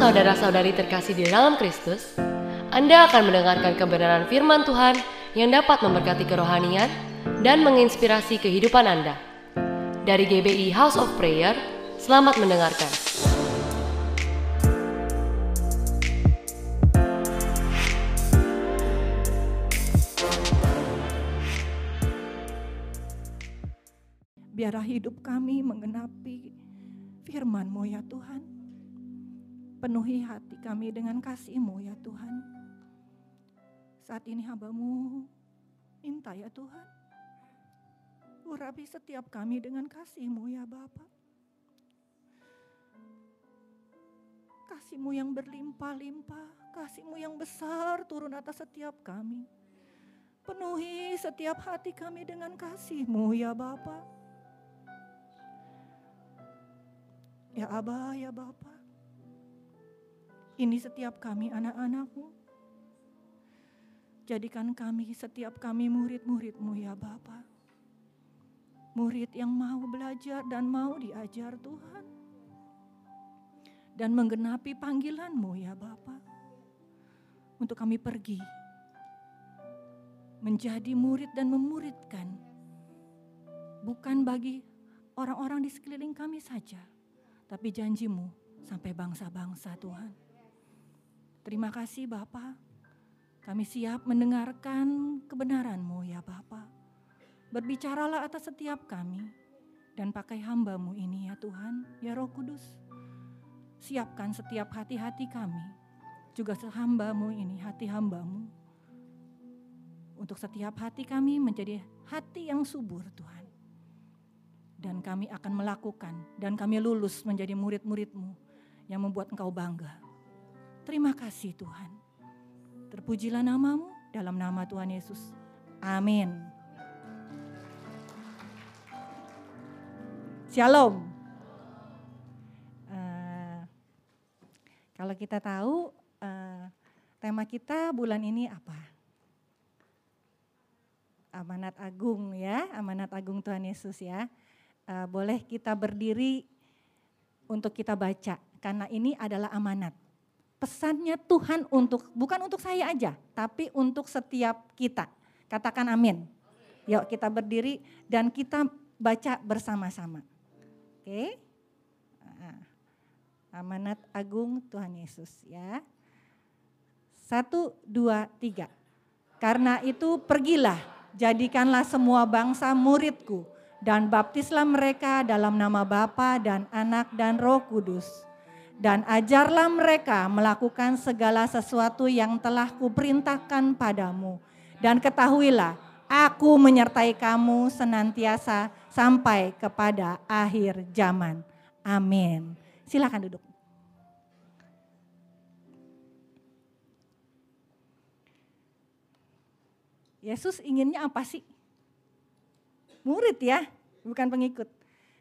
saudara-saudari terkasih di dalam Kristus, Anda akan mendengarkan kebenaran firman Tuhan yang dapat memberkati kerohanian dan menginspirasi kehidupan Anda. Dari GBI House of Prayer, selamat mendengarkan. Biarlah hidup kami mengenapi firman-Mu ya Tuhan. Penuhi hati kami dengan kasih-Mu ya Tuhan. Saat ini hambamu minta ya Tuhan. Urapi setiap kami dengan kasih-Mu ya Bapa. Kasih-Mu yang berlimpah-limpah, kasih-Mu yang besar turun atas setiap kami. Penuhi setiap hati kami dengan kasih-Mu ya Bapa. Ya Abah, ya Bapa. Ini setiap kami anak-anakmu. Jadikan kami setiap kami murid-muridmu ya Bapa. Murid yang mau belajar dan mau diajar Tuhan. Dan menggenapi panggilanmu ya Bapa. Untuk kami pergi. Menjadi murid dan memuridkan. Bukan bagi orang-orang di sekeliling kami saja tapi janjimu sampai bangsa-bangsa Tuhan. Terima kasih Bapa. Kami siap mendengarkan kebenaran-Mu ya Bapa. Berbicaralah atas setiap kami dan pakai hambamu ini ya Tuhan, ya Roh Kudus. Siapkan setiap hati-hati kami, juga sehambamu ini, hati hambamu. Untuk setiap hati kami menjadi hati yang subur Tuhan dan kami akan melakukan dan kami lulus menjadi murid-muridmu yang membuat engkau bangga. Terima kasih Tuhan. Terpujilah namamu dalam nama Tuhan Yesus. Amin. Shalom. Uh, kalau kita tahu uh, tema kita bulan ini apa? Amanat agung ya, amanat agung Tuhan Yesus ya. Uh, boleh kita berdiri untuk kita baca karena ini adalah amanat. Pesannya Tuhan untuk bukan untuk saya aja, tapi untuk setiap kita. Katakan amin. Yuk kita berdiri dan kita baca bersama-sama. Oke. Nah, amanat agung Tuhan Yesus ya. Satu, dua, tiga. Karena itu pergilah, jadikanlah semua bangsa muridku dan baptislah mereka dalam nama Bapa dan Anak dan Roh Kudus. Dan ajarlah mereka melakukan segala sesuatu yang telah kuperintahkan padamu. Dan ketahuilah, aku menyertai kamu senantiasa sampai kepada akhir zaman. Amin. Silakan duduk. Yesus inginnya apa sih? murid ya, bukan pengikut.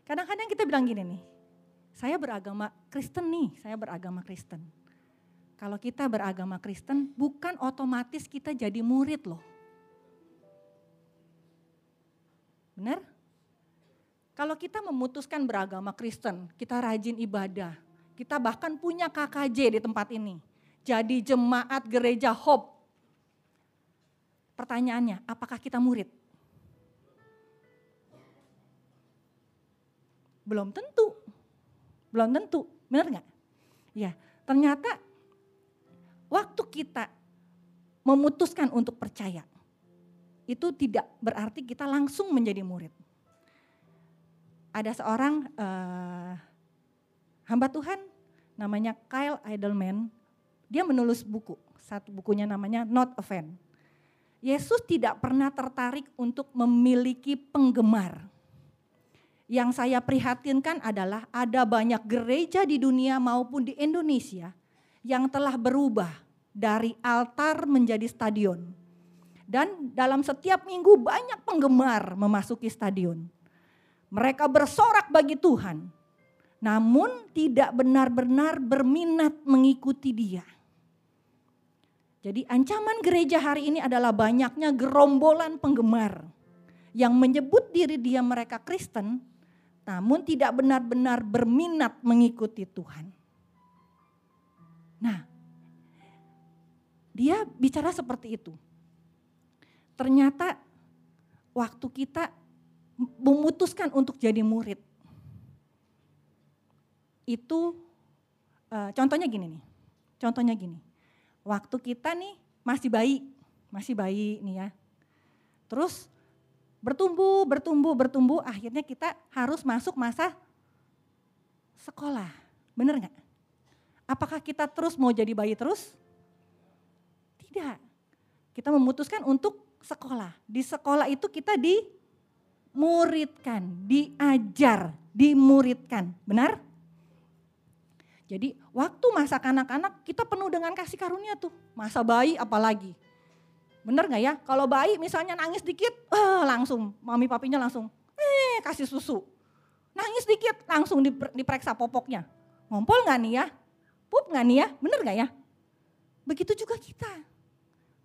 Kadang-kadang kita bilang gini nih, saya beragama Kristen nih, saya beragama Kristen. Kalau kita beragama Kristen, bukan otomatis kita jadi murid loh. Benar? Kalau kita memutuskan beragama Kristen, kita rajin ibadah, kita bahkan punya KKJ di tempat ini. Jadi jemaat gereja Hope. Pertanyaannya, apakah kita murid? Belum tentu. Belum tentu, benar nggak? Ya, ternyata waktu kita memutuskan untuk percaya, itu tidak berarti kita langsung menjadi murid. Ada seorang uh, hamba Tuhan namanya Kyle Idleman, dia menulis buku, satu bukunya namanya Not a Fan. Yesus tidak pernah tertarik untuk memiliki penggemar yang saya prihatinkan adalah ada banyak gereja di dunia maupun di Indonesia yang telah berubah dari altar menjadi stadion. Dan dalam setiap minggu banyak penggemar memasuki stadion. Mereka bersorak bagi Tuhan, namun tidak benar-benar berminat mengikuti Dia. Jadi, ancaman gereja hari ini adalah banyaknya gerombolan penggemar yang menyebut diri dia mereka Kristen, namun tidak benar-benar berminat mengikuti Tuhan. Nah, dia bicara seperti itu. Ternyata waktu kita memutuskan untuk jadi murid, itu uh, contohnya gini nih, contohnya gini, waktu kita nih masih bayi, masih bayi nih ya, terus bertumbuh, bertumbuh, bertumbuh, akhirnya kita harus masuk masa sekolah, bener nggak? Apakah kita terus mau jadi bayi terus? Tidak. Kita memutuskan untuk sekolah. Di sekolah itu kita dimuridkan, diajar, dimuridkan. Benar? Jadi waktu masa kanak-kanak kita penuh dengan kasih karunia tuh. Masa bayi apalagi. Bener gak ya? Kalau bayi misalnya nangis dikit, eh, langsung mami papinya langsung eh kasih susu. Nangis dikit langsung diperiksa popoknya. Ngompol gak nih ya? Pup gak nih ya? Bener gak ya? Begitu juga kita.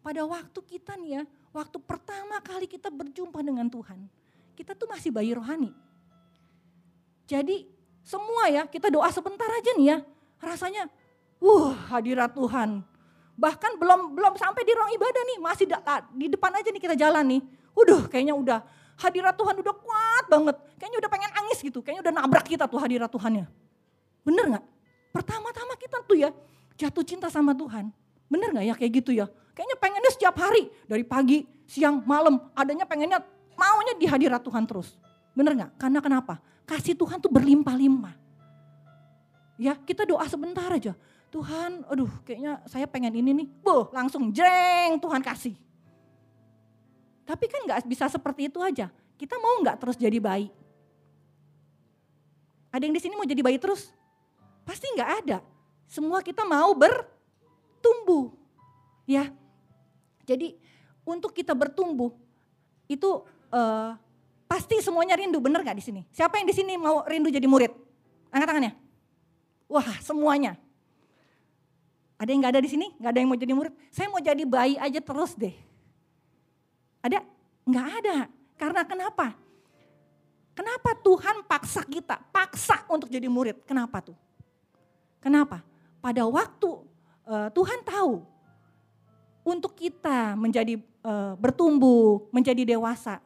Pada waktu kita nih ya, waktu pertama kali kita berjumpa dengan Tuhan, kita tuh masih bayi rohani. Jadi semua ya, kita doa sebentar aja nih ya, rasanya, wuh hadirat Tuhan. Bahkan belum belum sampai di ruang ibadah nih, masih di depan aja nih kita jalan nih. Waduh kayaknya udah hadirat Tuhan udah kuat banget. Kayaknya udah pengen angis gitu, kayaknya udah nabrak kita tuh hadirat Tuhannya. Bener gak? Pertama-tama kita tuh ya jatuh cinta sama Tuhan. Bener gak ya kayak gitu ya? Kayaknya pengennya setiap hari, dari pagi, siang, malam, adanya pengennya maunya di hadirat Tuhan terus. Bener gak? Karena kenapa? Kasih Tuhan tuh berlimpah-limpah. Ya, kita doa sebentar aja. Tuhan, aduh kayaknya saya pengen ini nih. Boh, langsung jeng Tuhan kasih. Tapi kan gak bisa seperti itu aja. Kita mau gak terus jadi bayi? Ada yang di sini mau jadi bayi terus? Pasti gak ada. Semua kita mau bertumbuh. Ya, jadi untuk kita bertumbuh itu uh, pasti semuanya rindu, bener gak di sini? Siapa yang di sini mau rindu jadi murid? Angkat tangannya. Wah, semuanya. Ada yang gak ada di sini? Gak ada yang mau jadi murid? Saya mau jadi bayi aja terus deh. Ada? Gak ada. Karena kenapa? Kenapa Tuhan paksa kita? Paksa untuk jadi murid. Kenapa tuh? Kenapa? Pada waktu uh, Tuhan tahu untuk kita menjadi uh, bertumbuh, menjadi dewasa,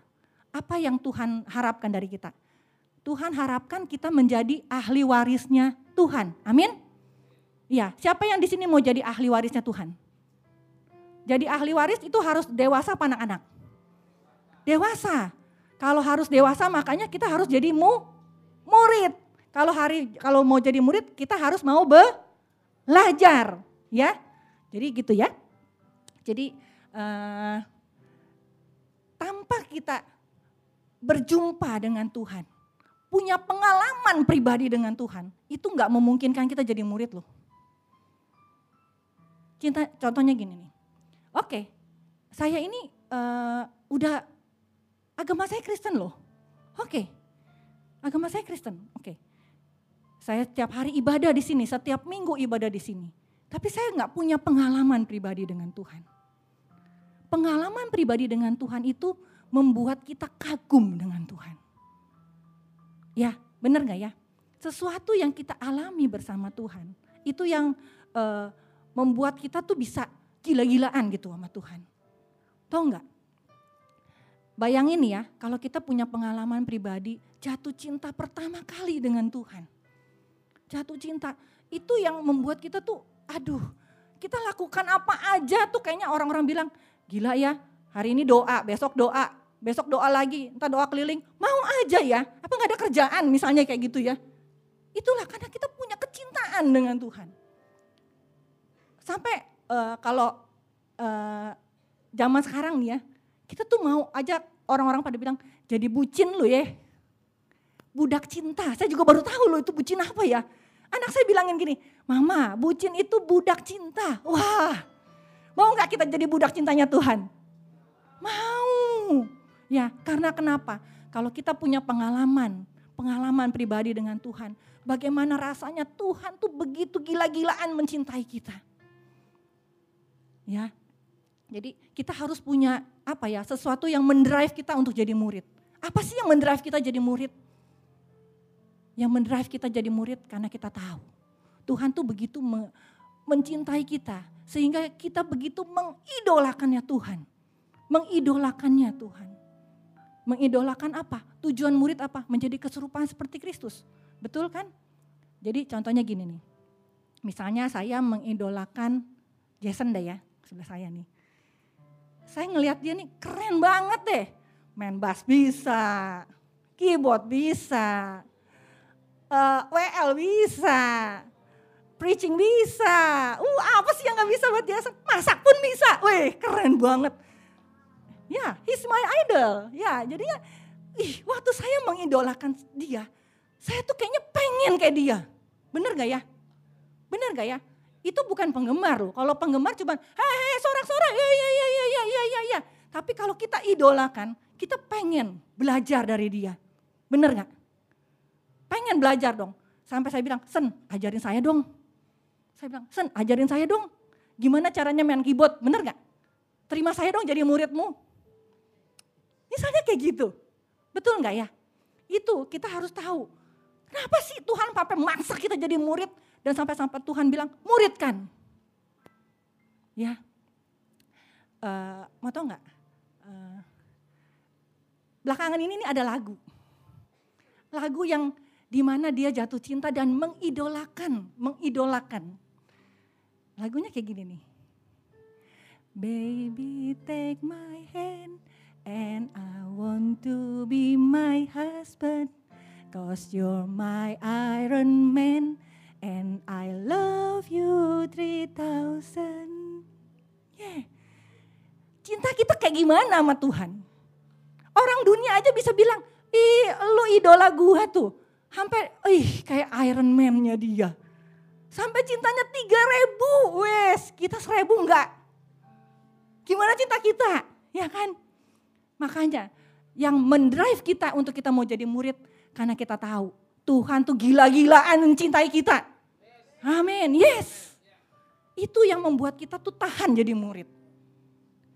apa yang Tuhan harapkan dari kita? Tuhan harapkan kita menjadi ahli warisnya Tuhan. Amin. Ya, siapa yang di sini mau jadi ahli warisnya Tuhan? Jadi ahli waris itu harus dewasa apa anak-anak? Dewasa. Kalau harus dewasa makanya kita harus jadi mu, murid. Kalau hari kalau mau jadi murid kita harus mau belajar, ya. Jadi gitu ya. Jadi uh, tanpa kita berjumpa dengan Tuhan, punya pengalaman pribadi dengan Tuhan, itu nggak memungkinkan kita jadi murid loh. Cinta, contohnya gini nih. Oke, saya ini uh, udah agama saya Kristen loh. Oke, agama saya Kristen. Oke, saya setiap hari ibadah di sini, setiap minggu ibadah di sini. Tapi saya nggak punya pengalaman pribadi dengan Tuhan. Pengalaman pribadi dengan Tuhan itu membuat kita kagum dengan Tuhan. Ya, benar nggak ya? Sesuatu yang kita alami bersama Tuhan, itu yang uh, membuat kita tuh bisa gila-gilaan gitu sama Tuhan. Tahu nggak? Bayangin ya, kalau kita punya pengalaman pribadi, jatuh cinta pertama kali dengan Tuhan. Jatuh cinta, itu yang membuat kita tuh, aduh, kita lakukan apa aja tuh kayaknya orang-orang bilang, gila ya, hari ini doa, besok doa, besok doa lagi, entah doa keliling, mau aja ya, apa nggak ada kerjaan misalnya kayak gitu ya. Itulah karena kita punya kecintaan dengan Tuhan. Sampai uh, kalau uh, zaman sekarang nih ya, kita tuh mau aja orang-orang pada bilang, jadi bucin lu ya. Budak cinta, saya juga baru tahu loh itu bucin apa ya. Anak saya bilangin gini, mama bucin itu budak cinta. Wah, mau nggak kita jadi budak cintanya Tuhan? Mau. Ya, karena kenapa? Kalau kita punya pengalaman, pengalaman pribadi dengan Tuhan, bagaimana rasanya Tuhan tuh begitu gila-gilaan mencintai kita. Ya. Jadi kita harus punya apa ya, sesuatu yang mendrive kita untuk jadi murid. Apa sih yang mendrive kita jadi murid? Yang mendrive kita jadi murid karena kita tahu Tuhan tuh begitu mencintai kita sehingga kita begitu mengidolakannya Tuhan. Mengidolakannya Tuhan. Mengidolakan apa? Tujuan murid apa? Menjadi keserupaan seperti Kristus. Betul kan? Jadi contohnya gini nih. Misalnya saya mengidolakan Jason deh ya, sebelah saya nih. Saya ngelihat dia nih keren banget deh. Main bass bisa, keyboard bisa, uh, eh, WL bisa, preaching bisa. Uh, apa sih yang gak bisa buat Jason? Masak pun bisa. Wih, keren banget. Ya, he's my idol. Ya, jadinya ih, waktu saya mengidolakan dia, saya tuh kayaknya pengen kayak dia. Bener gak ya? Bener gak ya? Itu bukan penggemar loh. Kalau penggemar cuma, hei sorak-sorak, ya, ya, ya, ya, ya, ya, ya, ya. Tapi kalau kita idolakan, kita pengen belajar dari dia. Bener gak? Pengen belajar dong. Sampai saya bilang, Sen, ajarin saya dong. Saya bilang, Sen, ajarin saya dong. Gimana caranya main keyboard, bener gak? Terima saya dong jadi muridmu. Misalnya kayak gitu. Betul nggak ya? Itu kita harus tahu. Kenapa sih Tuhan sampai maksa kita jadi murid dan sampai-sampai Tuhan bilang muridkan. Ya, uh, mau tau nggak? Uh, belakangan ini nih ada lagu, lagu yang di mana dia jatuh cinta dan mengidolakan, mengidolakan. Lagunya kayak gini nih. Baby take my hand And I want to be my husband Cause you're my Iron Man And I love you 3000 Yeah Cinta kita kayak gimana sama Tuhan? Orang dunia aja bisa bilang, ih lu idola gua tuh. Sampai, ih kayak Iron Man-nya dia. Sampai cintanya tiga ribu, wes kita seribu enggak. Gimana cinta kita? Ya kan? Makanya yang mendrive kita untuk kita mau jadi murid karena kita tahu Tuhan tuh gila-gilaan mencintai kita. Amin. Yes. Itu yang membuat kita tuh tahan jadi murid.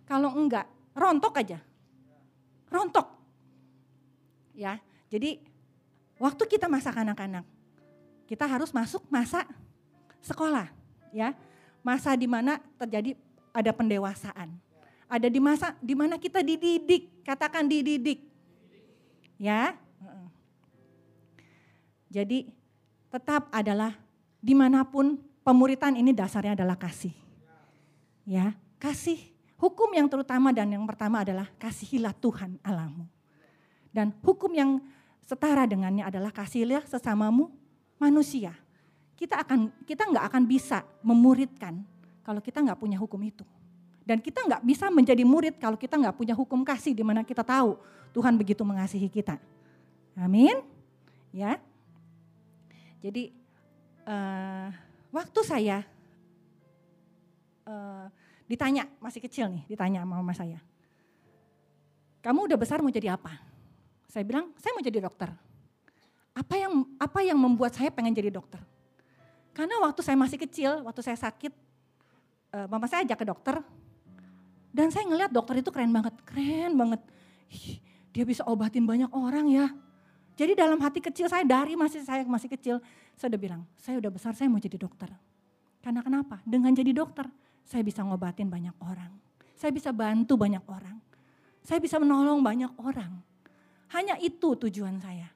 Kalau enggak, rontok aja. Rontok. Ya. Jadi waktu kita masa kanak-kanak, kita harus masuk masa sekolah, ya. Masa di mana terjadi ada pendewasaan ada di masa di mana kita dididik, katakan dididik. Ya. Jadi tetap adalah di mana pun pemuritan ini dasarnya adalah kasih. Ya, kasih. Hukum yang terutama dan yang pertama adalah kasihilah Tuhan Allahmu. Dan hukum yang setara dengannya adalah kasihilah sesamamu manusia. Kita akan kita nggak akan bisa memuridkan kalau kita nggak punya hukum itu. Dan kita nggak bisa menjadi murid kalau kita nggak punya hukum kasih di mana kita tahu Tuhan begitu mengasihi kita. Amin. Ya. Jadi uh, waktu saya uh, ditanya masih kecil nih, ditanya sama mama saya. Kamu udah besar mau jadi apa? Saya bilang, saya mau jadi dokter. Apa yang apa yang membuat saya pengen jadi dokter? Karena waktu saya masih kecil, waktu saya sakit, uh, mama saya ajak ke dokter, dan saya ngeliat dokter itu keren banget, keren banget. Ih, dia bisa obatin banyak orang ya. Jadi dalam hati kecil saya dari masih saya masih kecil, saya udah bilang, saya udah besar saya mau jadi dokter. Karena kenapa? Dengan jadi dokter, saya bisa ngobatin banyak orang. Saya bisa bantu banyak orang. Saya bisa menolong banyak orang. Hanya itu tujuan saya.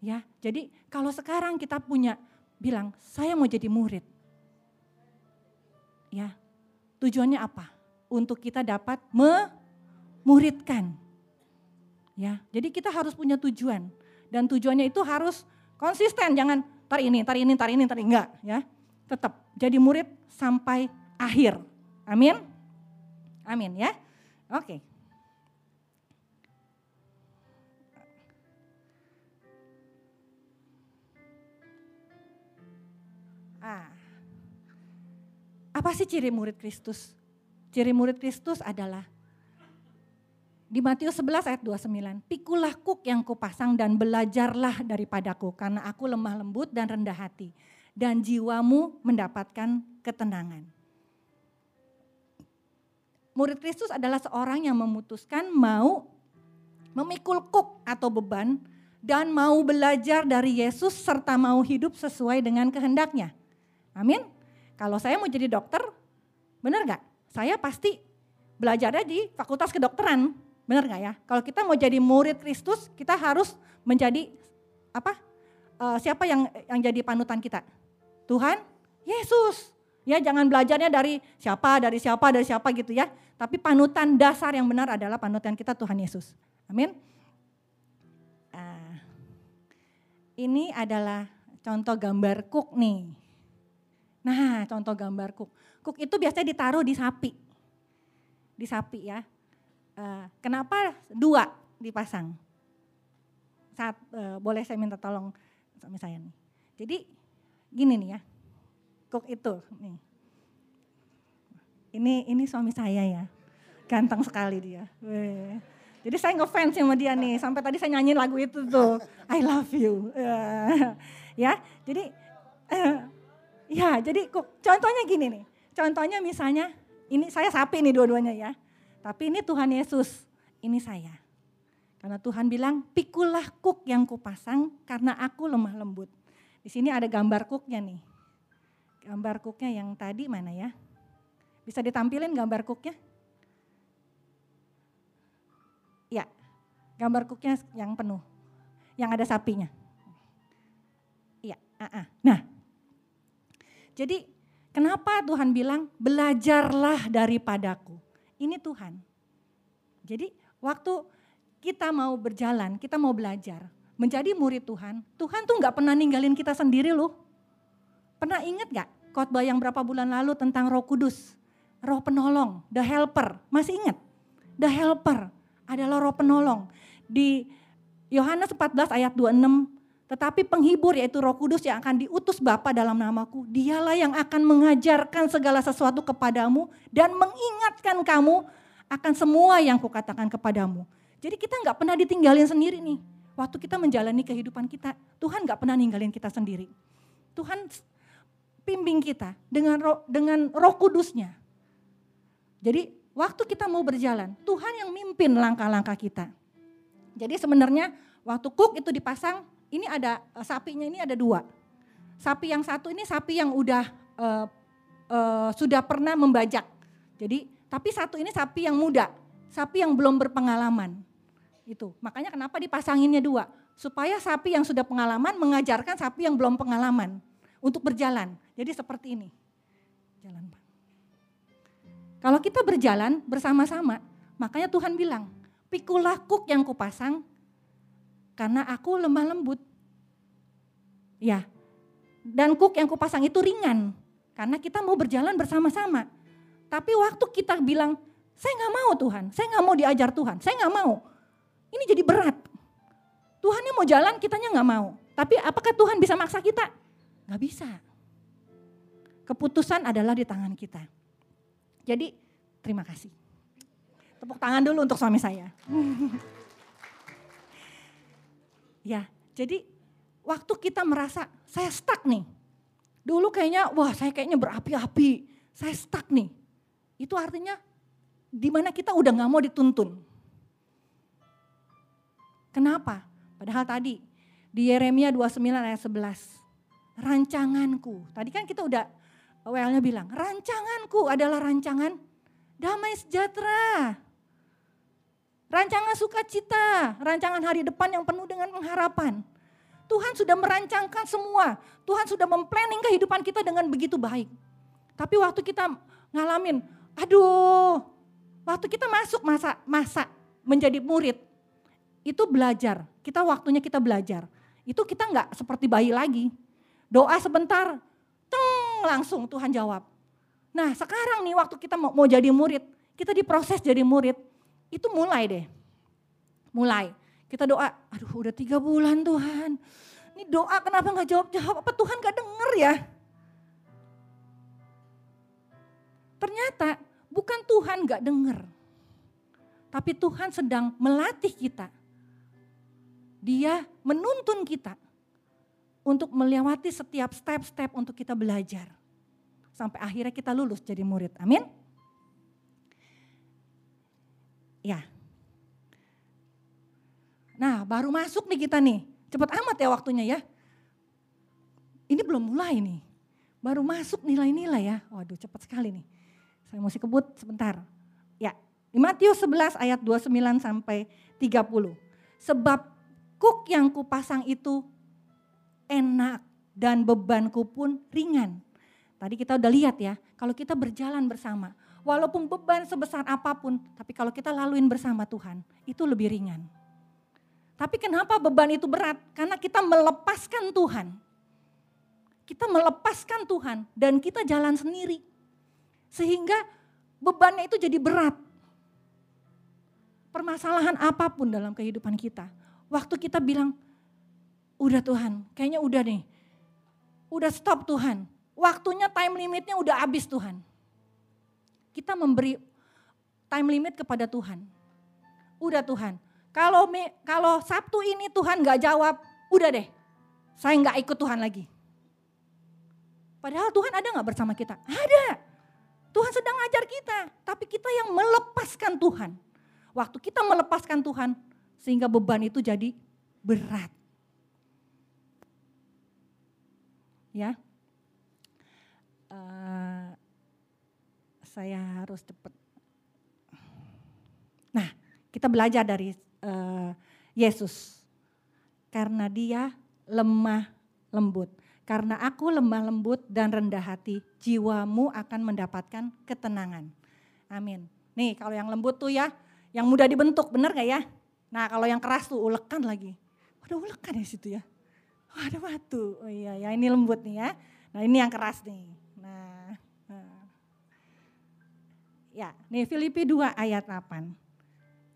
Ya, jadi kalau sekarang kita punya bilang, saya mau jadi murid. Ya, tujuannya apa? untuk kita dapat memuridkan. Ya, jadi kita harus punya tujuan dan tujuannya itu harus konsisten, jangan tar ini, tar ini, tar ini, tar ini, enggak ya. Tetap jadi murid sampai akhir. Amin. Amin ya. Oke. Ah. Apa sih ciri murid Kristus? Ciri murid Kristus adalah di Matius 11 ayat 29, pikulah kuk yang kupasang dan belajarlah daripadaku karena aku lemah lembut dan rendah hati dan jiwamu mendapatkan ketenangan. Murid Kristus adalah seorang yang memutuskan mau memikul kuk atau beban dan mau belajar dari Yesus serta mau hidup sesuai dengan kehendaknya. Amin. Kalau saya mau jadi dokter, benar nggak? Saya pasti belajarnya di fakultas kedokteran, benar nggak ya? Kalau kita mau jadi murid Kristus, kita harus menjadi apa? Uh, siapa yang yang jadi panutan kita? Tuhan Yesus. Ya jangan belajarnya dari siapa, dari siapa, dari siapa gitu ya. Tapi panutan dasar yang benar adalah panutan kita Tuhan Yesus. Amin. Uh, ini adalah contoh gambar kuk nih. Nah contoh gambar kuk. Kuk itu biasanya ditaruh di sapi. Di sapi ya. Uh, kenapa dua dipasang? Saat, uh, boleh saya minta tolong sama saya nih. Jadi gini nih ya cook itu nih. Ini ini suami saya ya. Ganteng sekali dia. Weh. Jadi saya ngefans sama dia nih. Sampai tadi saya nyanyiin lagu itu tuh. I love you. ya, jadi ya, jadi contohnya gini nih. Contohnya misalnya ini saya sapi nih dua-duanya ya. Tapi ini Tuhan Yesus, ini saya. Karena Tuhan bilang, pikulah kuk yang kupasang karena aku lemah lembut. Di sini ada gambar kuknya nih gambar cooknya yang tadi mana ya? Bisa ditampilin gambar cooknya? Ya, gambar cooknya yang penuh, yang ada sapinya. Iya, uh -uh. nah. Jadi kenapa Tuhan bilang belajarlah daripadaku? Ini Tuhan. Jadi waktu kita mau berjalan, kita mau belajar, menjadi murid Tuhan, Tuhan tuh nggak pernah ninggalin kita sendiri loh. Pernah ingat gak khotbah yang berapa bulan lalu tentang roh kudus? Roh penolong, the helper. Masih ingat? The helper adalah roh penolong. Di Yohanes 14 ayat 26, tetapi penghibur yaitu roh kudus yang akan diutus Bapa dalam namaku, dialah yang akan mengajarkan segala sesuatu kepadamu dan mengingatkan kamu akan semua yang kukatakan kepadamu. Jadi kita nggak pernah ditinggalin sendiri nih. Waktu kita menjalani kehidupan kita, Tuhan nggak pernah ninggalin kita sendiri. Tuhan pimbing kita dengan roh, dengan roh kudusnya. Jadi waktu kita mau berjalan, Tuhan yang mimpin langkah-langkah kita. Jadi sebenarnya waktu kuk itu dipasang, ini ada eh, sapinya ini ada dua. Sapi yang satu ini sapi yang udah uh, uh, sudah pernah membajak. Jadi tapi satu ini sapi yang muda, sapi yang belum berpengalaman. Itu makanya kenapa dipasanginnya dua supaya sapi yang sudah pengalaman mengajarkan sapi yang belum pengalaman untuk berjalan. Jadi seperti ini. Jalan. Kalau kita berjalan bersama-sama, makanya Tuhan bilang, pikulah kuk yang kupasang karena aku lemah lembut. Ya, dan kuk yang kupasang itu ringan karena kita mau berjalan bersama-sama. Tapi waktu kita bilang, saya nggak mau Tuhan, saya nggak mau diajar Tuhan, saya nggak mau. Ini jadi berat. Tuhannya mau jalan, kitanya nggak mau. Tapi apakah Tuhan bisa maksa kita? Gak bisa. Keputusan adalah di tangan kita. Jadi terima kasih. Tepuk tangan dulu untuk suami saya. Ya, jadi waktu kita merasa saya stuck nih. Dulu kayaknya, wah saya kayaknya berapi-api. Saya stuck nih. Itu artinya di mana kita udah gak mau dituntun. Kenapa? Padahal tadi di Yeremia 29 ayat 11 rancanganku. Tadi kan kita udah WL-nya bilang, rancanganku adalah rancangan damai sejahtera. Rancangan sukacita, rancangan hari depan yang penuh dengan pengharapan. Tuhan sudah merancangkan semua. Tuhan sudah memplanning kehidupan kita dengan begitu baik. Tapi waktu kita ngalamin, aduh, waktu kita masuk masa masa menjadi murid, itu belajar. Kita waktunya kita belajar. Itu kita nggak seperti bayi lagi. Doa sebentar, teng langsung Tuhan jawab. Nah sekarang nih waktu kita mau, mau jadi murid, kita diproses jadi murid, itu mulai deh. Mulai. Kita doa, aduh udah tiga bulan Tuhan. Ini doa kenapa gak jawab-jawab, apa Tuhan gak denger ya? Ternyata bukan Tuhan gak denger. Tapi Tuhan sedang melatih kita. Dia menuntun kita untuk melewati setiap step-step untuk kita belajar. Sampai akhirnya kita lulus jadi murid. Amin. Ya. Nah baru masuk nih kita nih. Cepat amat ya waktunya ya. Ini belum mulai nih. baru masuk nilai-nilai ya. Waduh cepat sekali nih. Saya mesti kebut sebentar. Ya, di Matius 11 ayat 29 sampai 30. Sebab kuk yang kupasang itu enak dan bebanku pun ringan. Tadi kita udah lihat ya, kalau kita berjalan bersama, walaupun beban sebesar apa pun, tapi kalau kita laluin bersama Tuhan, itu lebih ringan. Tapi kenapa beban itu berat? Karena kita melepaskan Tuhan. Kita melepaskan Tuhan dan kita jalan sendiri. Sehingga bebannya itu jadi berat. Permasalahan apa pun dalam kehidupan kita. Waktu kita bilang, udah Tuhan, kayaknya udah nih. Udah stop Tuhan. Waktunya time limitnya udah habis Tuhan kita memberi time limit kepada Tuhan. Udah Tuhan, kalau kalau Sabtu ini Tuhan gak jawab, udah deh, saya gak ikut Tuhan lagi. Padahal Tuhan ada gak bersama kita? Ada. Tuhan sedang ajar kita, tapi kita yang melepaskan Tuhan. Waktu kita melepaskan Tuhan, sehingga beban itu jadi berat. Ya, uh, saya harus cepat. Nah, kita belajar dari uh, Yesus. Karena dia lemah lembut. Karena aku lemah lembut dan rendah hati, jiwamu akan mendapatkan ketenangan. Amin. Nih kalau yang lembut tuh ya, yang mudah dibentuk, bener gak ya? Nah kalau yang keras tuh ulekan lagi. Waduh ulekan ya situ ya. Ada batu. Oh iya ya ini lembut nih ya. Nah ini yang keras nih. Ya, nih Filipi 2 ayat 8.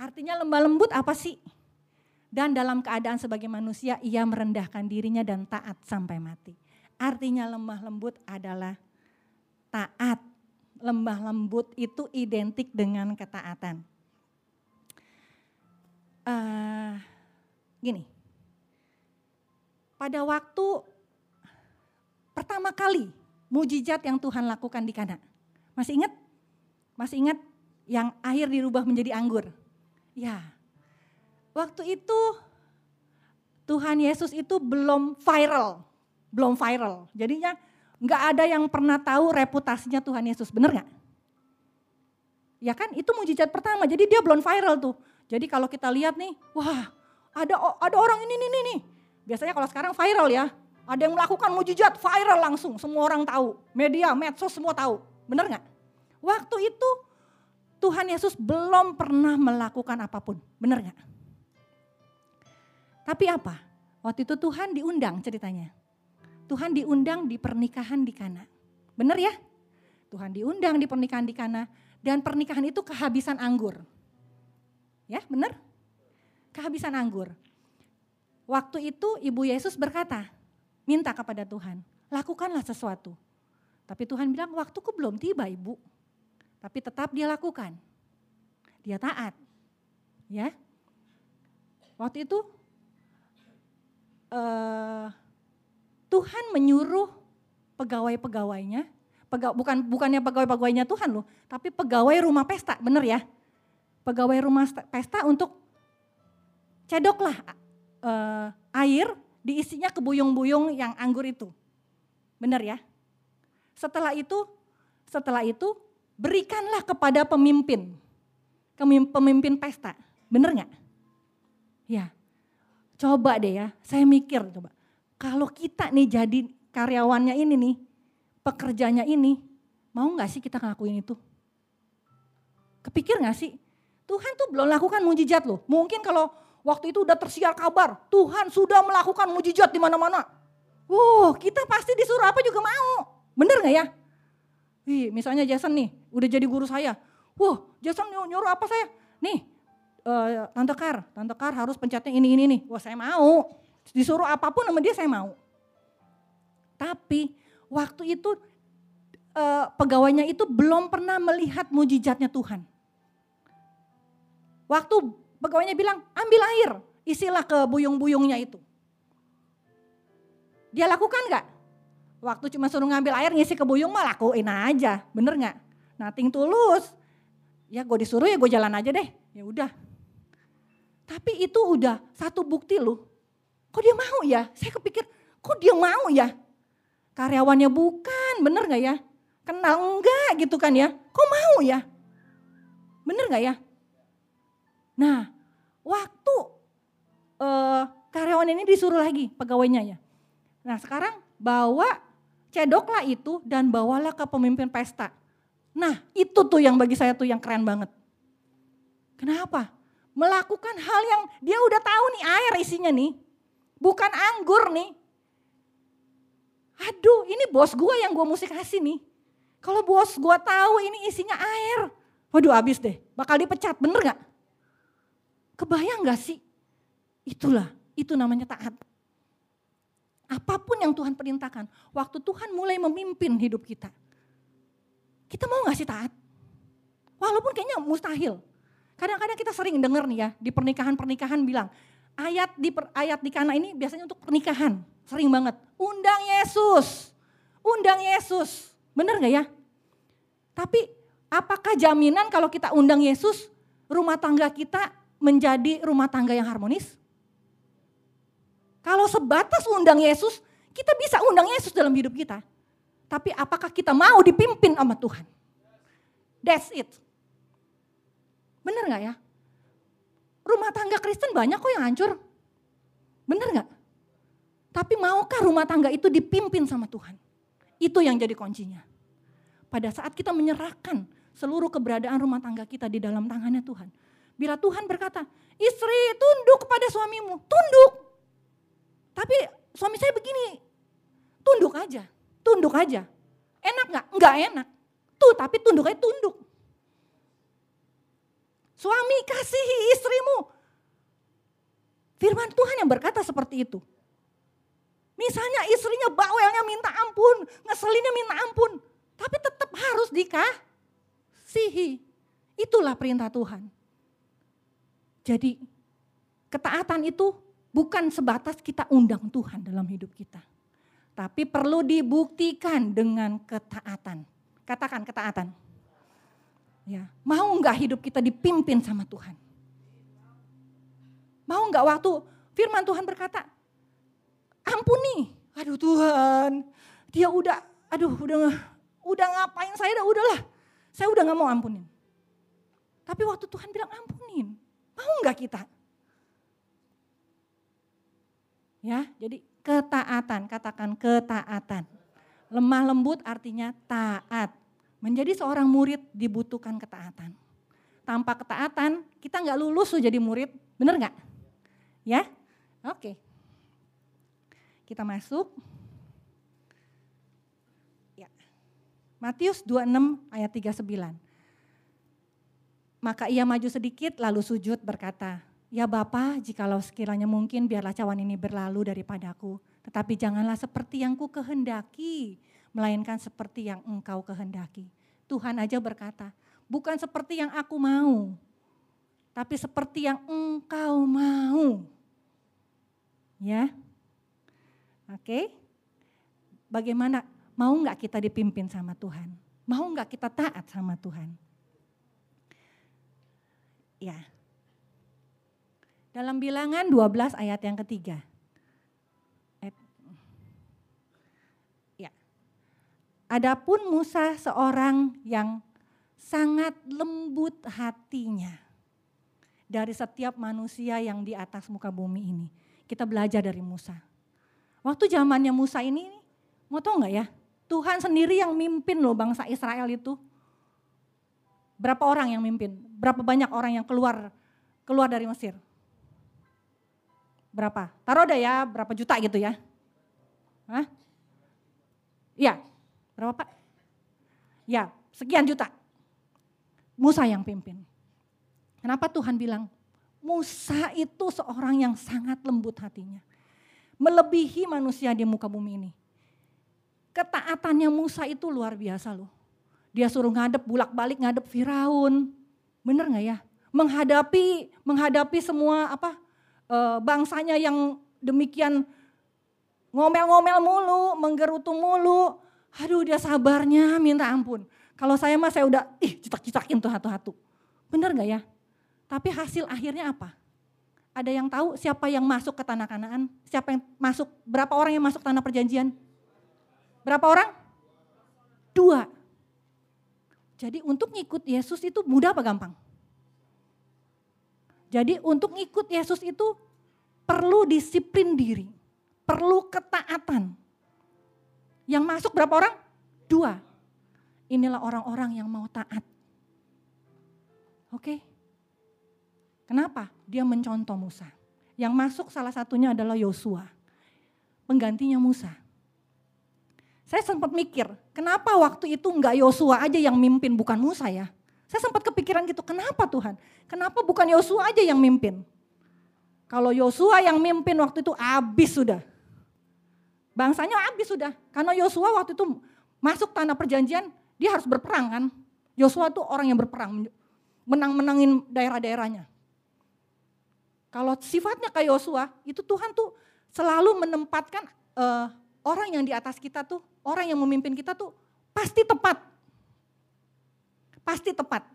Artinya lemah lembut apa sih? Dan dalam keadaan sebagai manusia ia merendahkan dirinya dan taat sampai mati. Artinya lemah lembut adalah taat. Lemah lembut itu identik dengan ketaatan. Uh, gini, pada waktu pertama kali mujizat yang Tuhan lakukan di Kana. Masih ingat? Masih ingat yang air dirubah menjadi anggur? Ya. Waktu itu Tuhan Yesus itu belum viral. Belum viral. Jadinya nggak ada yang pernah tahu reputasinya Tuhan Yesus. Bener nggak? Ya kan itu mujizat pertama. Jadi dia belum viral tuh. Jadi kalau kita lihat nih, wah ada ada orang ini nih nih. Biasanya kalau sekarang viral ya. Ada yang melakukan mujizat viral langsung. Semua orang tahu. Media, medsos semua tahu. Bener nggak? Waktu itu Tuhan Yesus belum pernah melakukan apa pun. Benar nggak? Tapi apa? Waktu itu Tuhan diundang ceritanya. Tuhan diundang di pernikahan di Kana. Benar ya? Tuhan diundang di pernikahan di Kana dan pernikahan itu kehabisan anggur. Ya, benar? Kehabisan anggur. Waktu itu Ibu Yesus berkata, minta kepada Tuhan, lakukanlah sesuatu. Tapi Tuhan bilang, waktuku belum tiba Ibu. Tapi tetap dia lakukan. Dia taat. Ya. Waktu itu uh, Tuhan menyuruh pegawai-pegawainya, pega, bukan bukannya pegawai-pegawainya Tuhan loh, tapi pegawai rumah pesta, bener ya? Pegawai rumah pesta untuk cedoklah uh, air diisinya ke buyung-buyung yang anggur itu. Bener ya? Setelah itu, setelah itu berikanlah kepada pemimpin, pemimpin pesta. Bener nggak? Ya, coba deh ya, saya mikir coba. Kalau kita nih jadi karyawannya ini nih, pekerjanya ini, mau nggak sih kita ngelakuin itu? Kepikir nggak sih? Tuhan tuh belum lakukan mujizat loh. Mungkin kalau waktu itu udah tersiar kabar, Tuhan sudah melakukan mujizat di mana-mana. Wow, kita pasti disuruh apa juga mau. Bener nggak ya? Wih, misalnya Jason nih, udah jadi guru saya. Wah, Jason nyuruh apa saya? Nih, uh, Tante Kar, Tante Kar harus pencetnya ini, ini, nih. Wah saya mau. Disuruh apa pun sama dia saya mau. Tapi waktu itu uh, pegawainya itu belum pernah melihat mujizatnya Tuhan. Waktu pegawainya bilang, ambil air, isilah ke buyung-buyungnya itu. Dia lakukan gak? Waktu cuma suruh ngambil air ngisi ke buyung mah lakuin aja, bener nggak? Nating tulus. Ya gue disuruh ya gue jalan aja deh, ya udah. Tapi itu udah satu bukti loh. Kok dia mau ya? Saya kepikir, kok dia mau ya? Karyawannya bukan bener gak ya? Kenal enggak gitu kan ya? Kok mau ya? Bener gak ya? Nah, waktu uh, karyawan ini disuruh lagi pegawainya ya. Nah sekarang bawa cedoklah itu dan bawalah ke pemimpin pesta. Nah itu tuh yang bagi saya tuh yang keren banget. Kenapa? Melakukan hal yang dia udah tahu nih air isinya nih. Bukan anggur nih. Aduh ini bos gue yang gue mesti kasih nih. Kalau bos gue tahu ini isinya air. Waduh abis deh, bakal dipecat bener gak? Kebayang gak sih? Itulah, itu namanya taat. Apa pun yang Tuhan perintahkan, waktu Tuhan mulai memimpin hidup kita. Kita mau gak sih taat? Walaupun kayaknya mustahil. Kadang-kadang kita sering dengar nih ya, di pernikahan-pernikahan bilang, ayat di ayat di kana ini biasanya untuk pernikahan. Sering banget. Undang Yesus. Undang Yesus. Bener gak ya? Tapi apakah jaminan kalau kita undang Yesus, rumah tangga kita menjadi rumah tangga yang harmonis? Kalau sebatas undang Yesus, kita bisa undang Yesus dalam hidup kita. Tapi apakah kita mau dipimpin sama Tuhan? That's it. Bener gak ya? Rumah tangga Kristen banyak kok yang hancur. Bener gak? Tapi maukah rumah tangga itu dipimpin sama Tuhan? Itu yang jadi kuncinya. Pada saat kita menyerahkan seluruh keberadaan rumah tangga kita di dalam tangannya Tuhan. Bila Tuhan berkata, istri tunduk kepada suamimu, tunduk. Tapi suami saya begini, tunduk aja, tunduk aja. Enak nggak? Nggak enak. Tuh, tapi tunduk aja tunduk. Suami kasihi istrimu. Firman Tuhan yang berkata seperti itu. Misalnya istrinya bawelnya minta ampun, ngeselinnya minta ampun. Tapi tetap harus dikasihi. Itulah perintah Tuhan. Jadi ketaatan itu Bukan sebatas kita undang Tuhan dalam hidup kita. Tapi perlu dibuktikan dengan ketaatan. Katakan ketaatan. Ya, mau nggak hidup kita dipimpin sama Tuhan? Mau nggak waktu firman Tuhan berkata, ampuni. Aduh Tuhan, dia udah, aduh udah udah ngapain saya udah udahlah. Saya udah nggak mau ampunin. Tapi waktu Tuhan bilang ampunin, mau nggak kita? Ya, jadi ketaatan, katakan ketaatan. Lemah lembut artinya taat. Menjadi seorang murid dibutuhkan ketaatan. Tanpa ketaatan kita nggak lulus jadi murid, bener nggak? Ya, oke. Kita masuk. Ya. Matius 26 ayat 39. Maka ia maju sedikit lalu sujud berkata, Ya Bapa, jikalau sekiranya mungkin biarlah cawan ini berlalu daripadaku. Tetapi janganlah seperti yang ku kehendaki, melainkan seperti yang engkau kehendaki. Tuhan aja berkata, bukan seperti yang aku mau, tapi seperti yang engkau mau. Ya, oke. Bagaimana, mau nggak kita dipimpin sama Tuhan? Mau nggak kita taat sama Tuhan? Ya, dalam bilangan 12 ayat yang ketiga. Ya. Adapun Musa seorang yang sangat lembut hatinya dari setiap manusia yang di atas muka bumi ini. Kita belajar dari Musa. Waktu zamannya Musa ini, mau tau nggak ya? Tuhan sendiri yang mimpin loh bangsa Israel itu. Berapa orang yang mimpin? Berapa banyak orang yang keluar keluar dari Mesir? Berapa? Taruh deh ya berapa juta gitu ya. Hah? Iya, berapa Pak? Ya, sekian juta. Musa yang pimpin. Kenapa Tuhan bilang, Musa itu seorang yang sangat lembut hatinya. Melebihi manusia di muka bumi ini. Ketaatannya Musa itu luar biasa loh. Dia suruh ngadep bulak-balik ngadep Firaun. Bener gak ya? Menghadapi menghadapi semua apa uh, bangsanya yang demikian ngomel-ngomel mulu, menggerutu mulu. Aduh dia sabarnya minta ampun. Kalau saya mah saya udah ih citak-citakin tuh hatu-hatu. Bener gak ya? Tapi hasil akhirnya apa? Ada yang tahu siapa yang masuk ke tanah kanaan? Siapa yang masuk? Berapa orang yang masuk tanah perjanjian? Berapa orang? Dua. Jadi untuk ngikut Yesus itu mudah apa gampang? Jadi untuk ngikut Yesus itu perlu disiplin diri, perlu ketaatan. Yang masuk berapa orang? Dua. Inilah orang-orang yang mau taat. Oke. Kenapa? Dia mencontoh Musa. Yang masuk salah satunya adalah Yosua. Penggantinya Musa. Saya sempat mikir, kenapa waktu itu enggak Yosua aja yang mimpin bukan Musa ya? Saya sempat kepikiran gitu, kenapa Tuhan? Kenapa bukan Yosua aja yang mimpin? Kalau Yosua yang mimpin waktu itu habis sudah. Bangsanya habis sudah. Karena Yosua waktu itu masuk tanah perjanjian, dia harus berperang kan. Yosua itu orang yang berperang, menang-menangin daerah-daerahnya. Kalau sifatnya kayak Yosua, itu Tuhan tuh selalu menempatkan uh, orang yang di atas kita tuh, orang yang memimpin kita tuh pasti tepat. Pasti tepat.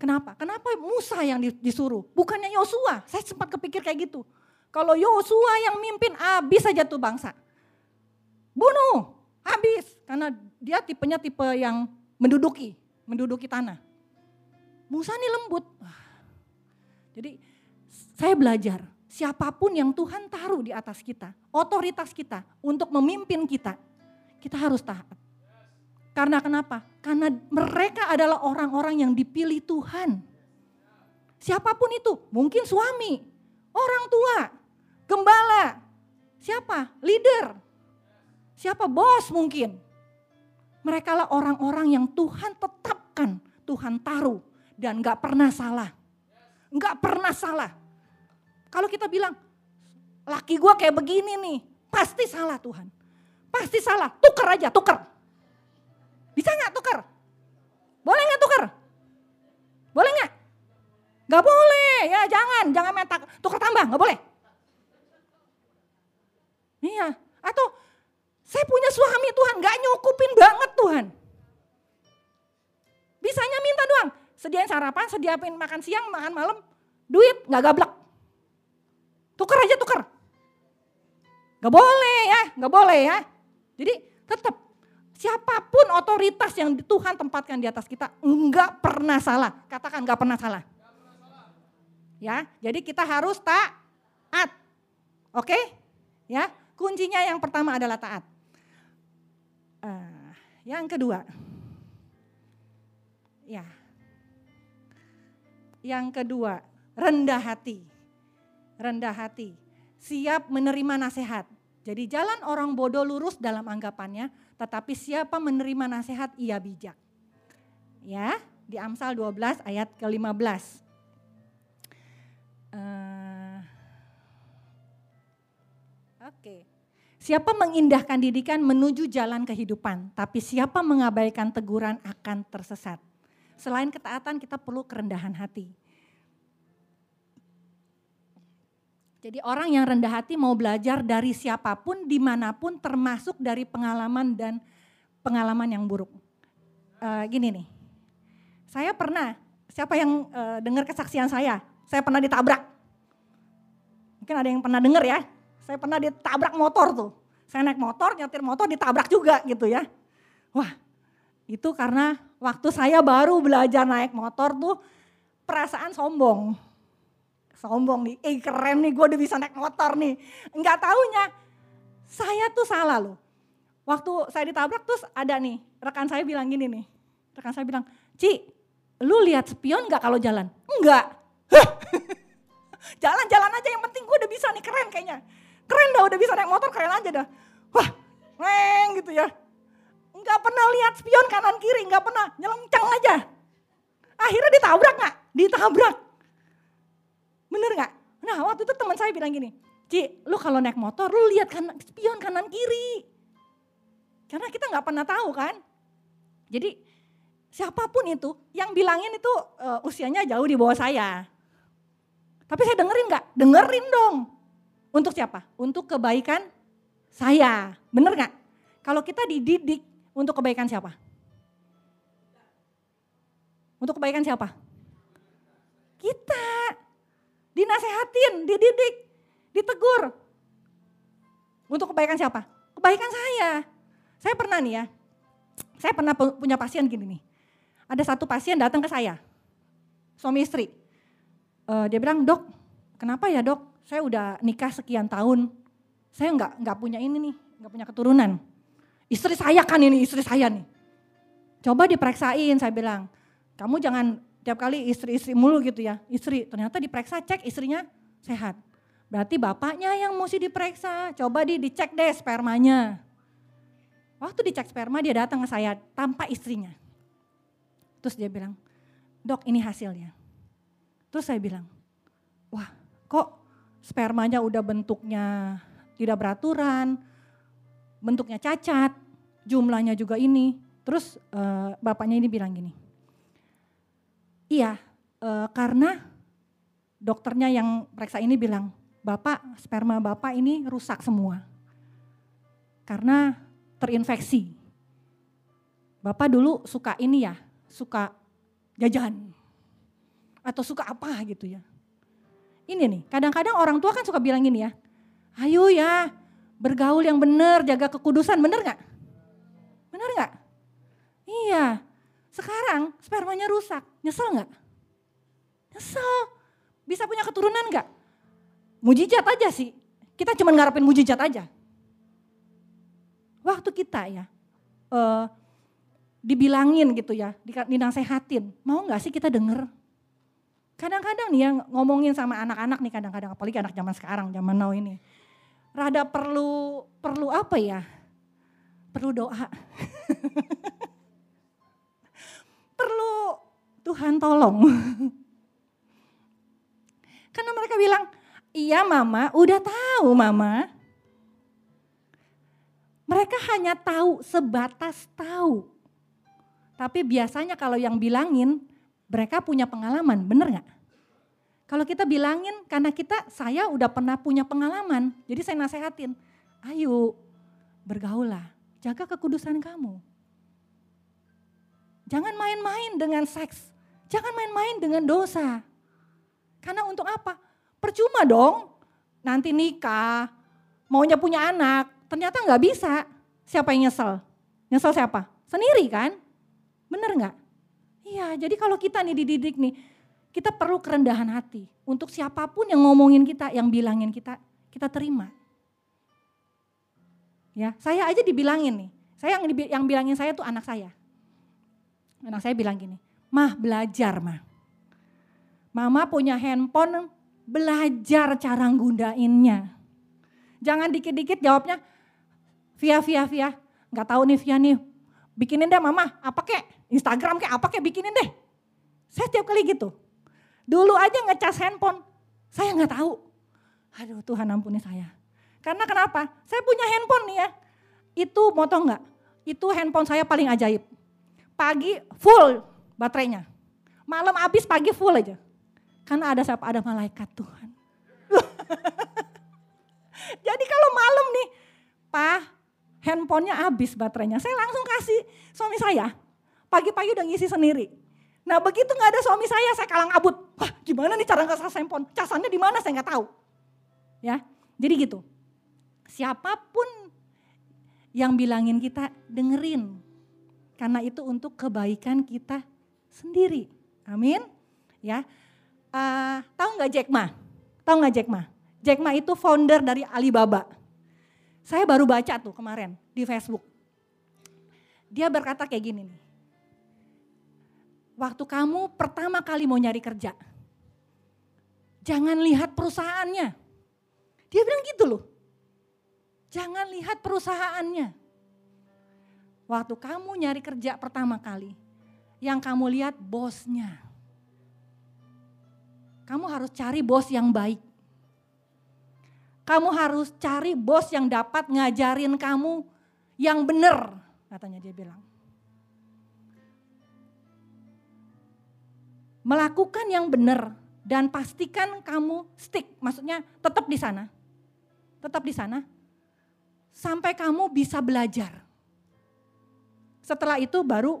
Kenapa? Kenapa Musa yang disuruh? Bukannya Yosua. Saya sempat kepikir kayak gitu. Kalau Yosua yang mimpin, habis saja tuh bangsa. Bunuh, habis. Karena dia tipenya tipe yang menduduki, menduduki tanah. Musa ini lembut. Jadi saya belajar, siapa pun yang Tuhan taruh di atas kita, otoritas kita untuk memimpin kita, kita harus taat. Karena kenapa? Karena mereka adalah orang-orang yang dipilih Tuhan. Siapa pun itu, mungkin suami, orang tua, gembala, siapa? Leader, siapa? Bos mungkin. Mereka lah orang-orang yang Tuhan tetapkan, Tuhan taruh dan gak pernah salah. Gak pernah salah. Kalau kita bilang, laki gue kayak begini nih, pasti salah Tuhan. Pasti salah, tuker aja, tuker. Bisa nggak tukar? Boleh nggak tukar? Boleh nggak? Nggak boleh, ya jangan, jangan main tukar tambah, nggak boleh. Iya, atau saya punya suami Tuhan, nggak nyukupin banget Tuhan. Bisanya minta doang, sediain sarapan, sediain makan siang, makan malam, duit nggak gablak. Tukar aja tukar. Gak boleh ya, gak boleh ya. Jadi tetap Siapa pun otoritas yang Tuhan tempatkan di atas kita enggak pernah salah. Katakan enggak pernah salah. Ya, jadi kita harus taat. Oke? Ya, kuncinya yang pertama adalah taat. Uh, yang kedua, ya, yang kedua rendah hati, rendah hati, siap menerima nasihat. Jadi jalan orang bodoh lurus dalam anggapannya, tetapi siapa menerima nasihat ia bijak. Ya, di Amsal 12 ayat ke-15. Uh, eh, Oke. Okay. Siapa mengindahkan didikan menuju jalan kehidupan, tapi siapa mengabaikan teguran akan tersesat. Selain ketaatan kita perlu kerendahan hati. Jadi orang yang rendah hati mau belajar dari siapa pun, di mana pun, termasuk dari pengalaman dan pengalaman yang buruk. Uh, gini nih, saya pernah, siapa yang uh, dengar kesaksian saya? Saya pernah ditabrak. Mungkin ada yang pernah dengar ya, saya pernah ditabrak motor tuh. Saya naik motor, nyetir motor ditabrak juga gitu ya. Wah, itu karena waktu saya baru belajar naik motor tuh perasaan sombong sombong nih, eh keren nih gue udah bisa naik motor nih. Enggak taunya saya tuh salah loh. Waktu saya ditabrak terus ada nih, rekan saya bilang gini nih. Rekan saya bilang, Ci, lu lihat spion gak kalau jalan? Enggak. Jalan-jalan aja yang penting gue udah bisa nih, keren kayaknya. Keren dah udah bisa naik motor, keren aja dah. Wah, neng gitu ya. Enggak pernah lihat spion kanan kiri, enggak pernah, nyelencang aja. Akhirnya ditabrak gak? Ditabrak Bener gak? Nah waktu itu teman saya bilang gini, Ci, lu kalau naik motor lu lihat kan spion kanan kiri. Karena kita nggak pernah tahu kan. Jadi siapa pun itu yang bilangin itu uh, usianya jauh di bawah saya. Tapi saya dengerin nggak? Dengerin dong. Untuk siapa? Untuk kebaikan saya. Bener nggak? Kalau kita dididik untuk kebaikan siapa? Untuk kebaikan siapa? Kita dinasehatin, dididik, ditegur. Untuk kebaikan siapa? Kebaikan saya. Saya pernah nih ya, saya pernah punya pasien gini nih. Ada satu pasien datang ke saya, suami istri. Uh, dia bilang, dok, kenapa ya dok? Saya udah nikah sekian tahun, saya nggak nggak punya ini nih, nggak punya keturunan. Istri saya kan ini, istri saya nih. Coba diperiksain, saya bilang. Kamu jangan tiap kali istri-istri mulu gitu ya. Istri, ternyata diperiksa, cek istrinya sehat. Berarti bapaknya yang mesti diperiksa. Coba di dicek deh spermanya. Waktu dicek sperma dia datang ke saya tanpa istrinya. Terus dia bilang, dok ini hasilnya. Terus saya bilang, wah kok spermanya udah bentuknya tidak beraturan, bentuknya cacat, jumlahnya juga ini. Terus uh, bapaknya ini bilang gini, iya uh, karena dokternya yang periksa ini bilang, bapak sperma bapak ini rusak semua karena terinfeksi. Bapak dulu suka ini ya, suka jajan atau suka apa gitu ya. Ini nih, kadang-kadang orang tua kan suka bilang gini ya, ayo ya bergaul yang benar, jaga kekudusan, bener gak? Bener gak? Iya, sekarang spermanya rusak, nyesel gak? Nyesel, bisa punya keturunan gak? Mujizat aja sih. Kita cuma ngarepin mujizat aja. Waktu kita ya, uh, dibilangin gitu ya, dinasehatin, mau gak sih kita denger? Kadang-kadang nih ya ngomongin sama anak-anak nih kadang-kadang, apalagi anak zaman sekarang, zaman now ini. Rada perlu, perlu apa ya? Perlu doa. perlu Tuhan tolong. Karena mereka bilang, Iya mama, udah tahu mama. Mereka hanya tahu sebatas tahu. Tapi biasanya kalau yang bilangin, mereka punya pengalaman, bener nggak? Kalau kita bilangin karena kita, saya udah pernah punya pengalaman. Jadi saya nasehatin, ayo bergaulah, jaga kekudusan kamu. Jangan main-main dengan seks, jangan main-main dengan dosa. Karena untuk apa? Percuma dong, nanti nikah, maunya punya anak, ternyata nggak bisa. Siapa yang nyesel? Nyesel siapa? Sendiri kan? Bener nggak? Iya, jadi kalau kita nih dididik nih, kita perlu kerendahan hati. Untuk siapa pun yang ngomongin kita, yang bilangin kita, kita terima. Ya, saya aja dibilangin nih. Saya yang, yang bilangin saya tuh anak saya. Anak saya bilang gini, mah belajar mah. Mama punya handphone belajar cara nggundainnya. Jangan dikit-dikit jawabnya, via via via, nggak tahu nih via nih, bikinin deh mama, apa kek, Instagram kek, apa kek bikinin deh. Saya tiap kali gitu. Dulu aja ngecas handphone, saya nggak tahu. Aduh Tuhan ampuni saya. Karena kenapa? Saya punya handphone nih ya, itu mau tau nggak? Itu handphone saya paling ajaib. Pagi full baterainya, malam habis pagi full aja. Karena ada siapa? Ada malaikat Tuhan. Jadi kalau malam nih, Pak, handphonenya habis baterainya. Saya langsung kasih suami saya. Pagi-pagi udah ngisi sendiri. Nah begitu nggak ada suami saya, saya kalang abut. Wah gimana nih cara ngasih handphone? Casannya di mana saya nggak tahu. Ya, jadi gitu. Siapa pun yang bilangin kita dengerin. Karena itu untuk kebaikan kita sendiri. Amin. Ya, uh, tahu nggak Jack Ma? Tahu nggak Jack Ma? Jack Ma itu founder dari Alibaba. Saya baru baca tuh kemarin di Facebook. Dia berkata kayak gini nih. Waktu kamu pertama kali mau nyari kerja, jangan lihat perusahaannya. Dia bilang gitu loh. Jangan lihat perusahaannya. Waktu kamu nyari kerja pertama kali, yang kamu lihat bosnya kamu harus cari bos yang baik. Kamu harus cari bos yang dapat ngajarin kamu yang benar, katanya dia bilang. Melakukan yang benar dan pastikan kamu stick, maksudnya tetap di sana. Tetap di sana sampai kamu bisa belajar. Setelah itu baru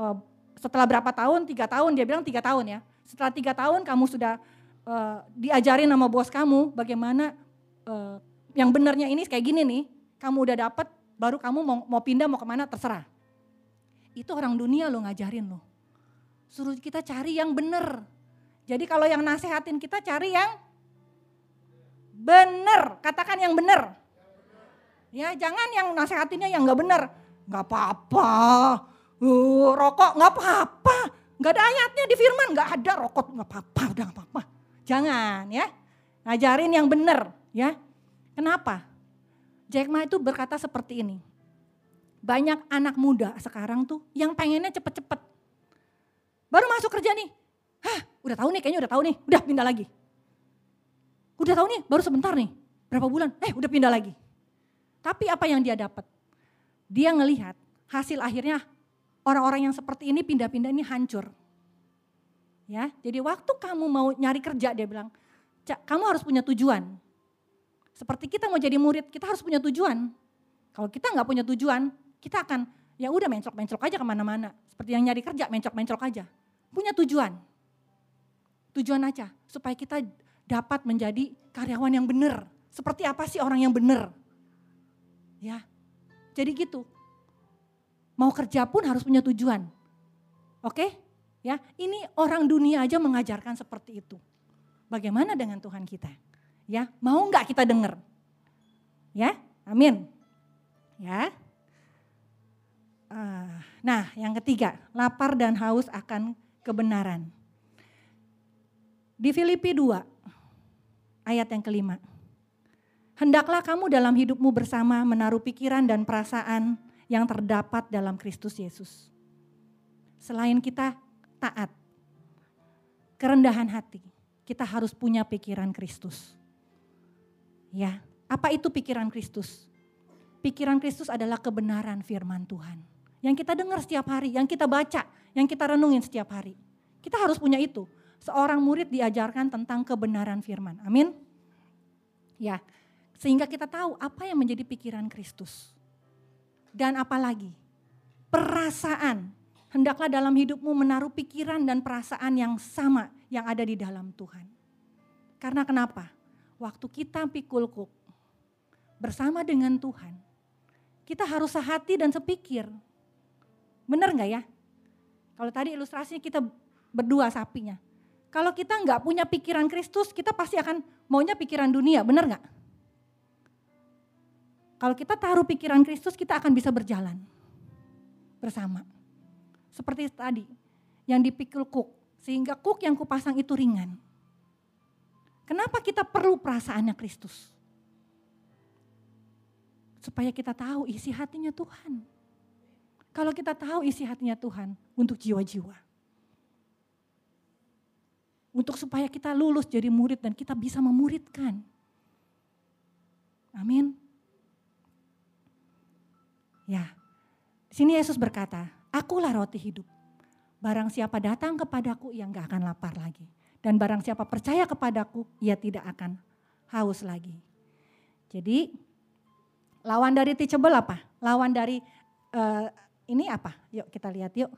eh, setelah berapa tahun, tiga tahun, dia bilang tiga tahun ya setelah tiga tahun kamu sudah uh, diajarin sama bos kamu bagaimana uh, yang benarnya ini kayak gini nih, kamu udah dapat, baru kamu mau, mau pindah mau ke mana terserah. Itu orang dunia lo ngajarin lo. Suruh kita cari yang benar. Jadi kalau yang nasehatin kita cari yang benar. Katakan yang benar. Ya jangan yang nasehatinnya yang nggak benar. Nggak apa-apa. Uh, rokok nggak apa-apa. Nggak ada ayatnya di firman. Nggak ada rokok nggak apa-apa. Udah nggak apa-apa. Jangan ya. Ngajarin yang benar ya. Kenapa? Jack Ma itu berkata seperti ini. Banyak anak muda sekarang tuh yang pengennya cepet-cepet. Baru masuk kerja nih. Hah udah tahu nih kayaknya udah tahu nih. Udah pindah lagi. Udah tahu nih baru sebentar nih. Berapa bulan. Eh udah pindah lagi. Tapi apa yang dia dapat? Dia ngelihat hasil akhirnya orang-orang yang seperti ini pindah-pindah ini hancur. Ya, jadi waktu kamu mau nyari kerja dia bilang, kamu harus punya tujuan. Seperti kita mau jadi murid, kita harus punya tujuan. Kalau kita nggak punya tujuan, kita akan ya udah mencok-mencok aja ke mana-mana. Seperti yang nyari kerja, mencok-mencok aja. Punya tujuan. Tujuan aja, supaya kita dapat menjadi karyawan yang benar. Seperti apa sih orang yang benar? Ya, jadi gitu. Mau kerja pun harus punya tujuan. Oke? Ya, ini orang dunia aja mengajarkan seperti itu. Bagaimana dengan Tuhan kita? Ya, mau nggak kita dengar? Ya, amin. Ya. Uh, nah, yang ketiga, lapar dan haus akan kebenaran. Di Filipi 2 ayat yang kelima. Hendaklah kamu dalam hidupmu bersama menaruh pikiran dan perasaan yang terdapat dalam Kristus Yesus. Selain kita taat, kerendahan hati, kita harus punya pikiran Kristus. Ya, apa itu pikiran Kristus? Pikiran Kristus adalah kebenaran firman Tuhan. Yang kita dengar setiap hari, yang kita baca, yang kita renungin setiap hari. Kita harus punya itu. Seorang murid diajarkan tentang kebenaran firman. Amin. Ya, sehingga kita tahu apa yang menjadi pikiran Kristus. Dan apalagi perasaan Hendaklah dalam hidupmu menaruh pikiran dan perasaan yang sama yang ada di dalam Tuhan. Karena kenapa? Waktu kita pikul kuk bersama dengan Tuhan, kita harus sehati dan sepikir. Benar nggak ya? Kalau tadi ilustrasinya kita berdua sapinya. Kalau kita nggak punya pikiran Kristus, kita pasti akan maunya pikiran dunia, benar nggak? Kalau kita taruh pikiran Kristus, kita akan bisa berjalan bersama. Seperti tadi, yang dipikul kuk. Sehingga kuk yang kupasang itu ringan. Kenapa kita perlu perasaannya Kristus? Supaya kita tahu isi hatinya Tuhan. Kalau kita tahu isi hatinya Tuhan untuk jiwa-jiwa. Untuk supaya kita lulus jadi murid dan kita bisa memuridkan. Amin. Ya, sini Yesus berkata, Akulah roti hidup. Barang siapa datang kepadaku, ia nggak akan lapar lagi. Dan barang siapa percaya kepadaku, ia tidak akan haus lagi. Jadi lawan dari teachable apa? Lawan dari uh, ini apa? Yuk kita lihat yuk.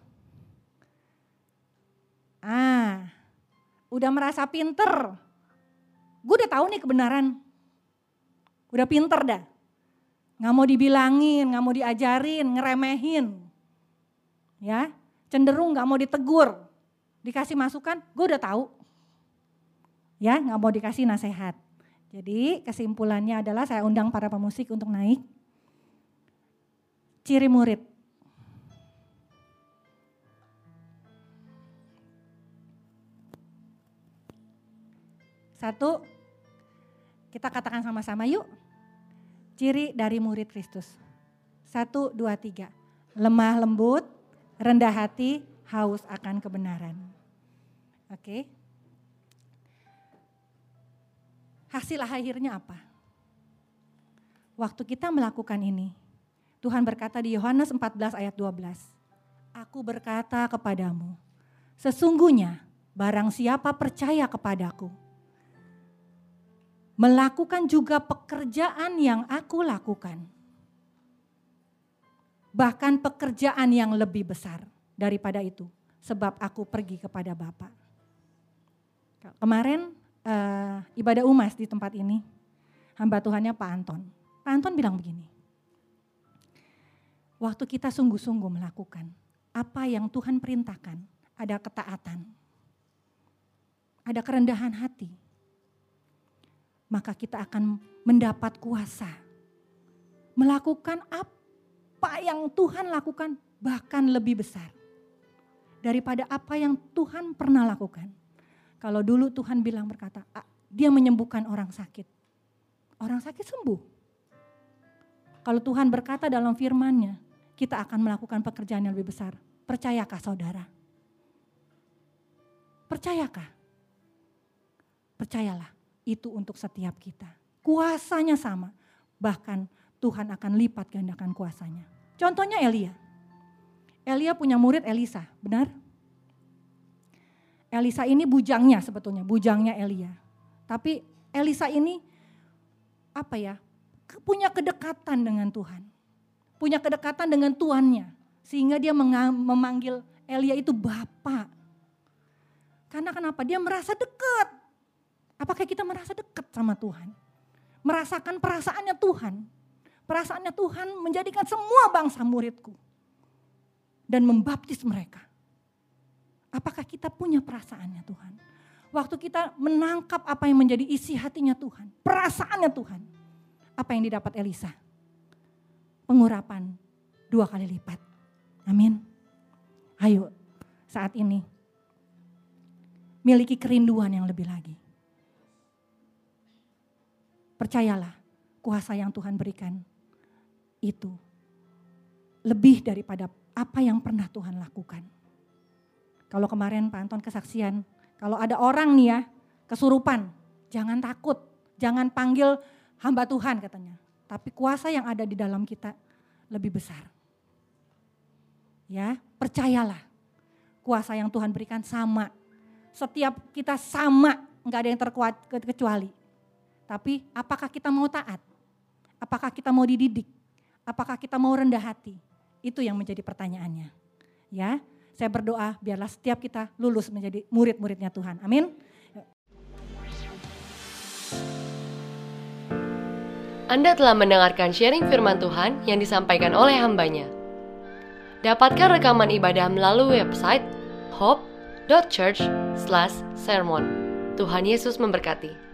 Ah, udah merasa pinter. Gue udah tahu nih kebenaran. Udah pinter dah. Nggak mau dibilangin, nggak mau diajarin, ngeremehin ya cenderung nggak mau ditegur, dikasih masukan, gue udah tahu, ya nggak mau dikasih nasihat. Jadi kesimpulannya adalah saya undang para pemusik untuk naik. Ciri murid. Satu, kita katakan sama-sama yuk. Ciri dari murid Kristus. Satu, dua, tiga. Lemah lembut, rendah hati, haus akan kebenaran. Oke. Hasil akhirnya apa? Waktu kita melakukan ini, Tuhan berkata di Yohanes 14 ayat 12, Aku berkata kepadamu, sesungguhnya barang siapa percaya kepadaku, melakukan juga pekerjaan yang aku lakukan, bahkan pekerjaan yang lebih besar daripada itu, sebab aku pergi kepada Bapa. Kemarin uh, ibadah umas di tempat ini, hamba Tuhannya Pak Anton. Pak Anton bilang begini, waktu kita sungguh-sungguh melakukan apa yang Tuhan perintahkan, ada ketaatan, ada kerendahan hati, maka kita akan mendapat kuasa melakukan apa yang Tuhan lakukan, bahkan lebih besar daripada apa yang Tuhan pernah lakukan. Kalau dulu Tuhan bilang berkata, dia menyembuhkan orang sakit. Orang sakit sembuh. Kalau Tuhan berkata dalam firman-Nya, kita akan melakukan pekerjaan yang lebih besar. Percayakah saudara? Percayakah? Percayalah, itu untuk setiap kita. Kuasanya sama, bahkan Tuhan akan lipat gandakan kuasanya. Contohnya Elia. Elia punya murid Elisa, benar? Elisa ini bujangnya sebetulnya, bujangnya Elia. Tapi Elisa ini apa ya? Punya kedekatan dengan Tuhan. Punya kedekatan dengan tuannya. Sehingga dia memanggil Elia itu Bapak. Karena kenapa? Dia merasa dekat. Apakah kita merasa dekat sama Tuhan? Merasakan perasaannya Tuhan. Perasaannya Tuhan menjadikan semua bangsa muridku. Dan membaptis mereka. Apakah kita punya perasaannya Tuhan? Waktu kita menangkap apa yang menjadi isi hatinya Tuhan. Perasaannya Tuhan. Apa yang didapat Elisa? Pengurapan dua kali lipat. Amin. Ayo saat ini miliki kerinduan yang lebih lagi. Percayalah kuasa yang Tuhan berikan itu lebih daripada apa yang pernah Tuhan lakukan. Kalau kemarin Pak Anton kesaksian, kalau ada orang nih ya kesurupan, jangan takut, jangan panggil hamba Tuhan katanya. Tapi kuasa yang ada di dalam kita lebih besar. Ya, percayalah. Kuasa yang Tuhan berikan sama. Setiap kita sama, nggak ada yang terkuat kecuali. Tapi apakah kita mau taat? Apakah kita mau dididik? Apakah kita mau rendah hati? Itu yang menjadi pertanyaannya. Ya, saya berdoa biarlah setiap kita lulus menjadi murid-muridnya Tuhan. Amin. Anda telah mendengarkan sharing firman Tuhan yang disampaikan oleh hambanya. Dapatkan rekaman ibadah melalui website hope.church/sermon. Tuhan Yesus memberkati.